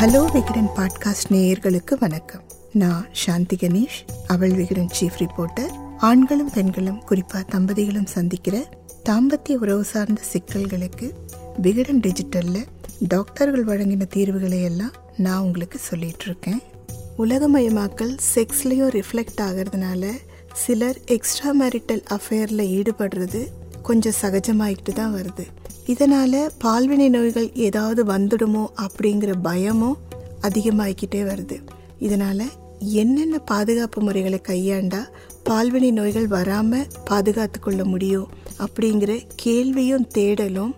Hello Vikatan podcast நேயர்களுக்கு வணக்கம். நான் சாந்தி கணேஷ் அவள் விகடன் சீஃப் ரிப்போர்ட்டர் ஆண்களும் பெண்களும் குறிப்பாக தம்பதிகளும் சந்திக்கிற தாம்பத்திய உறவு சார்ந்த சிக்கல்களுக்கு விகடன் டிஜிட்டலில் டாக்டர்கள் வழங்கின தீர்வுகளை எல்லாம் நான் உங்களுக்கு சொல்லிட்டு இருக்கேன். உலகமயமாக்கல் செக்ஸ்லேயும் ரிஃப்ளெக்ட் ஆகிறதுனால சிலர் எக்ஸ்ட்ரா மேரிட்டல் அஃபேரில் ஈடுபடுறது கொஞ்சம் சகஜமாகிட்டு தான் வருது. இதனால் பால்வினை நோய்கள் ஏதாவது வந்துடுமோ அப்படிங்கிற பயமும் அதிகமாகிக்கிட்டே வருது. இதனால் என்னென்ன பாதுகாப்பு முறைகளை கையாண்டா பால்வினை நோய்கள் வராமல் பாதுகாத்து கொள்ள முடியும் அப்படிங்கிற கேள்வியும் தேடலும்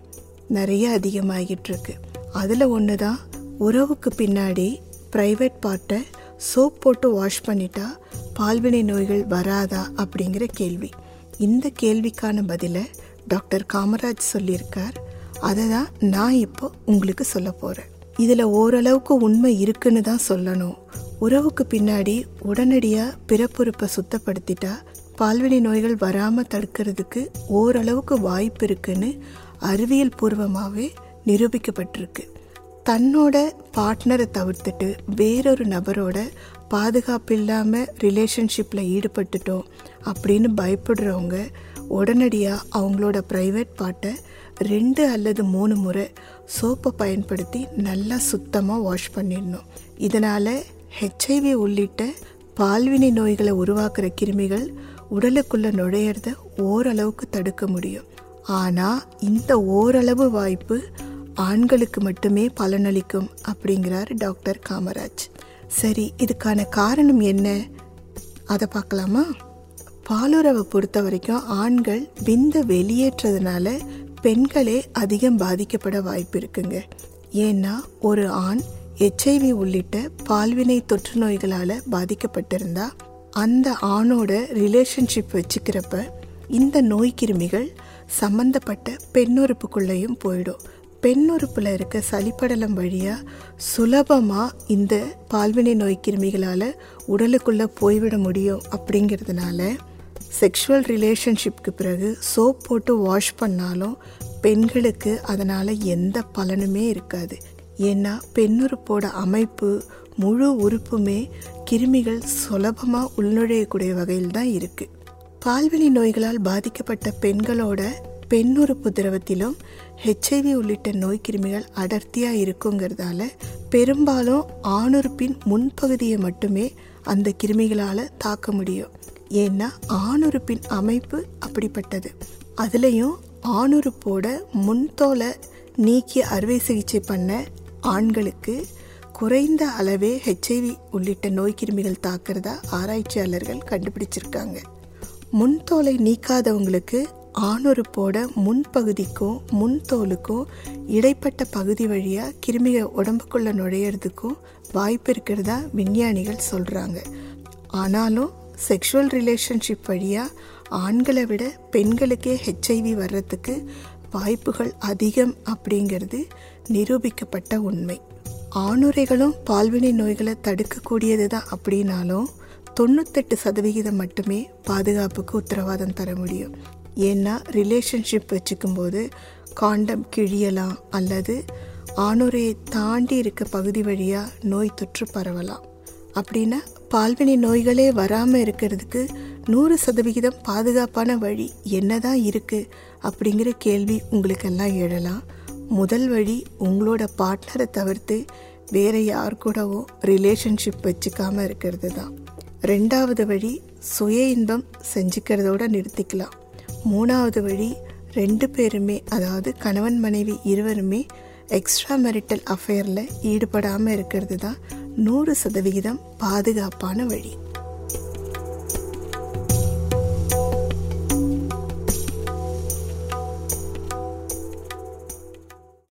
நிறைய அதிகமாகிட்டு இருக்கு அதில் ஒன்று தான் உறவுக்கு பின்னாடி ப்ரைவேட் பார்ட்டை சோப் போட்டு வாஷ் பண்ணிட்டா பால்வினை நோய்கள் வராதா அப்படிங்கிற கேள்வி. இந்த கேள்விக்கான பதிலை டாக்டர் காமராஜ் சொல்லியிருக்கார். அதை தான் நான் இப்போ உங்களுக்கு சொல்ல போகிறேன் இதில் ஓரளவுக்கு உண்மை இருக்குன்னு தான் சொல்லணும். உறவுக்கு பின்னாடி உடனடியாக பிறப்புறுப்பை சுத்தப்படுத்திட்டா பால்வினை நோய்கள் வராமல் தடுக்கிறதுக்கு ஓரளவுக்கு வாய்ப்பு இருக்குன்னு அறிவியல் பூர்வமாகவே நிரூபிக்கப்பட்டிருக்கு. தன்னோட பார்ட்னரை தவிர்த்துட்டு வேறொரு நபரோட பாதுகாப்பு இல்லாமல் ரிலேஷன்ஷிப்பில் ஈடுபட்டுட்டோம் அப்படின்னு பயப்படுறவங்க உடனடியாக அவங்களோட ப்ரைவேட் பாட்டை ரெண்டு அல்லது மூணு முறை சோப்பை பயன்படுத்தி நல்லா சுத்தமாக வாஷ் பண்ணிடணும். இதனால் ஹெச்ஐவி உள்ளிட்ட பால்வினை நோய்களை உருவாக்குற கிருமிகள் உடலுக்குள்ளே நுழையிறத ஓரளவுக்கு தடுக்க முடியும். ஆனால் இந்த ஓரளவு வாய்ப்பு ஆண்களுக்கு மட்டுமே பலனளிக்கும் அப்படிங்கிறார் டாக்டர் காமராஜ். சரி இதுக்கான காரணம் என்ன? அதை பார்க்கலாமா? பாலுறவை பொறுத்த வரைக்கும் ஆண்கள் விந்த வெளியேற்றதுனால பெண்களே அதிகம் பாதிக்கப்பட வாய்ப்பு இருக்குங்க ஏன்னா ஒரு ஆண் எச்ஐவி உள்ளிட்ட பால்வினை தொற்று நோய்களால் பாதிக்கப்பட்டிருந்தா அந்த ஆணோட ரிலேஷன்ஷிப் வச்சுக்கிறப்ப இந்த நோய் கிருமிகள் சம்பந்தப்பட்ட பெண்ணுறுப்புக்குள்ளேயும் போயிடும். பெண்ணுறுப்பில் இருக்க சளிப்படலம் வழியாக சுலபமாக இந்த பால்வினை நோய் கிருமிகளால் உடலுக்குள்ளே போய்விட முடியும் அப்படிங்கிறதுனால செக்ஷுவல் ரிலேஷன்ஷிப்க்கு பிறகு சோப் போட்டு வாஷ் பண்ணாலும் பெண்களுக்கு அதனால் எந்த பலனுமே இருக்காது. ஏன்னா பெண்ணுறுப்போட அமைப்பு முழு உறுப்புமே கிருமிகள் சுலபமாக உள்நுழையக்கூடிய வகையில் தான் இருக்குது பால்வெளி நோய்களால் பாதிக்கப்பட்ட பெண்களோட பெண்ணுறுப்பு திரவத்திலும் ஹெச்ஐவி உள்ளிட்ட நோய் கிருமிகள் அடர்த்தியாக இருக்குங்கிறதால பெரும்பாலும் ஆணுறுப்பின் முன்பகுதியை மட்டுமே அந்த கிருமிகளால் தாக்க முடியும். ஏன்னா ஆணுறுப்பின் அமைப்பு அப்படிப்பட்டது. அதுலேயும் ஆணுறுப்போட முன்தோலை நீக்கி அறுவை சிகிச்சை பண்ண ஆண்களுக்கு குறைந்த அளவே ஹெச்ஐவி உள்ளிட்ட நோய் கிருமிகள் தாக்குறதா ஆராய்ச்சியாளர்கள் கண்டுபிடிச்சிருக்காங்க. முன்தோலை நீக்காதவங்களுக்கு ஆணுறுப்போட முன்பகுதிக்கும் முன்தோலுக்கும் இடைப்பட்ட பகுதி வழியாக கிருமிகள் உடம்புக்குள்ளே நுழையிறதுக்கும் வாய்ப்பு இருக்கிறதா விஞ்ஞானிகள் சொல்கிறாங்க ஆனாலும் செக்ஷுவல் ரிலேஷன்ஷிப் வழியாக ஆண்களை விட பெண்களுக்கே ஹெச்ஐவி வர்றதுக்கு வாய்ப்புகள் அதிகம் அப்படிங்கிறது நிரூபிக்கப்பட்ட உண்மை. ஆணுரைகளும் பால்வினை நோய்களை தடுக்கக்கூடியது தான் அப்படின்னாலும் தொண்ணூத்தெட்டு சதவிகிதம் மட்டுமே பாதுகாப்புக்கு உத்தரவாதம் தர முடியும். ஏன்னா ரிலேஷன்ஷிப் வச்சுக்கும் போது காண்டம் கிழியலாம் அல்லது ஆணுரையை தாண்டி இருக்க பகுதி வழியாக நோய் தொற்று பரவலாம். அப்படின்னா பால்வினை நோய்களே வராமல் இருக்கிறதுக்கு நூறு சதவிகிதம் பாதுகாப்பான வழி என்னதான் இருக்குது அப்படிங்கிற கேள்வி உங்களுக்கெல்லாம் எழலாம். முதல் வழி உங்களோட பார்ட்னரை தவிர்த்து வேற யார் கூடவோ ரிலேஷன்ஷிப் வச்சுக்காம இருக்கிறது தான் ரெண்டாவது வழி சுய இன்பம் செஞ்சுக்கிறதோட நிறுத்திக்கலாம். மூணாவது வழி ரெண்டு பேருமே அதாவது கணவன் மனைவி இருவருமே எக்ஸ்ட்ரா மெரிட்டல் அஃபேரில் ஈடுபடாமல் இருக்கிறது தான் நூறு சதவிகிதம் பாதுகாப்பான வழி.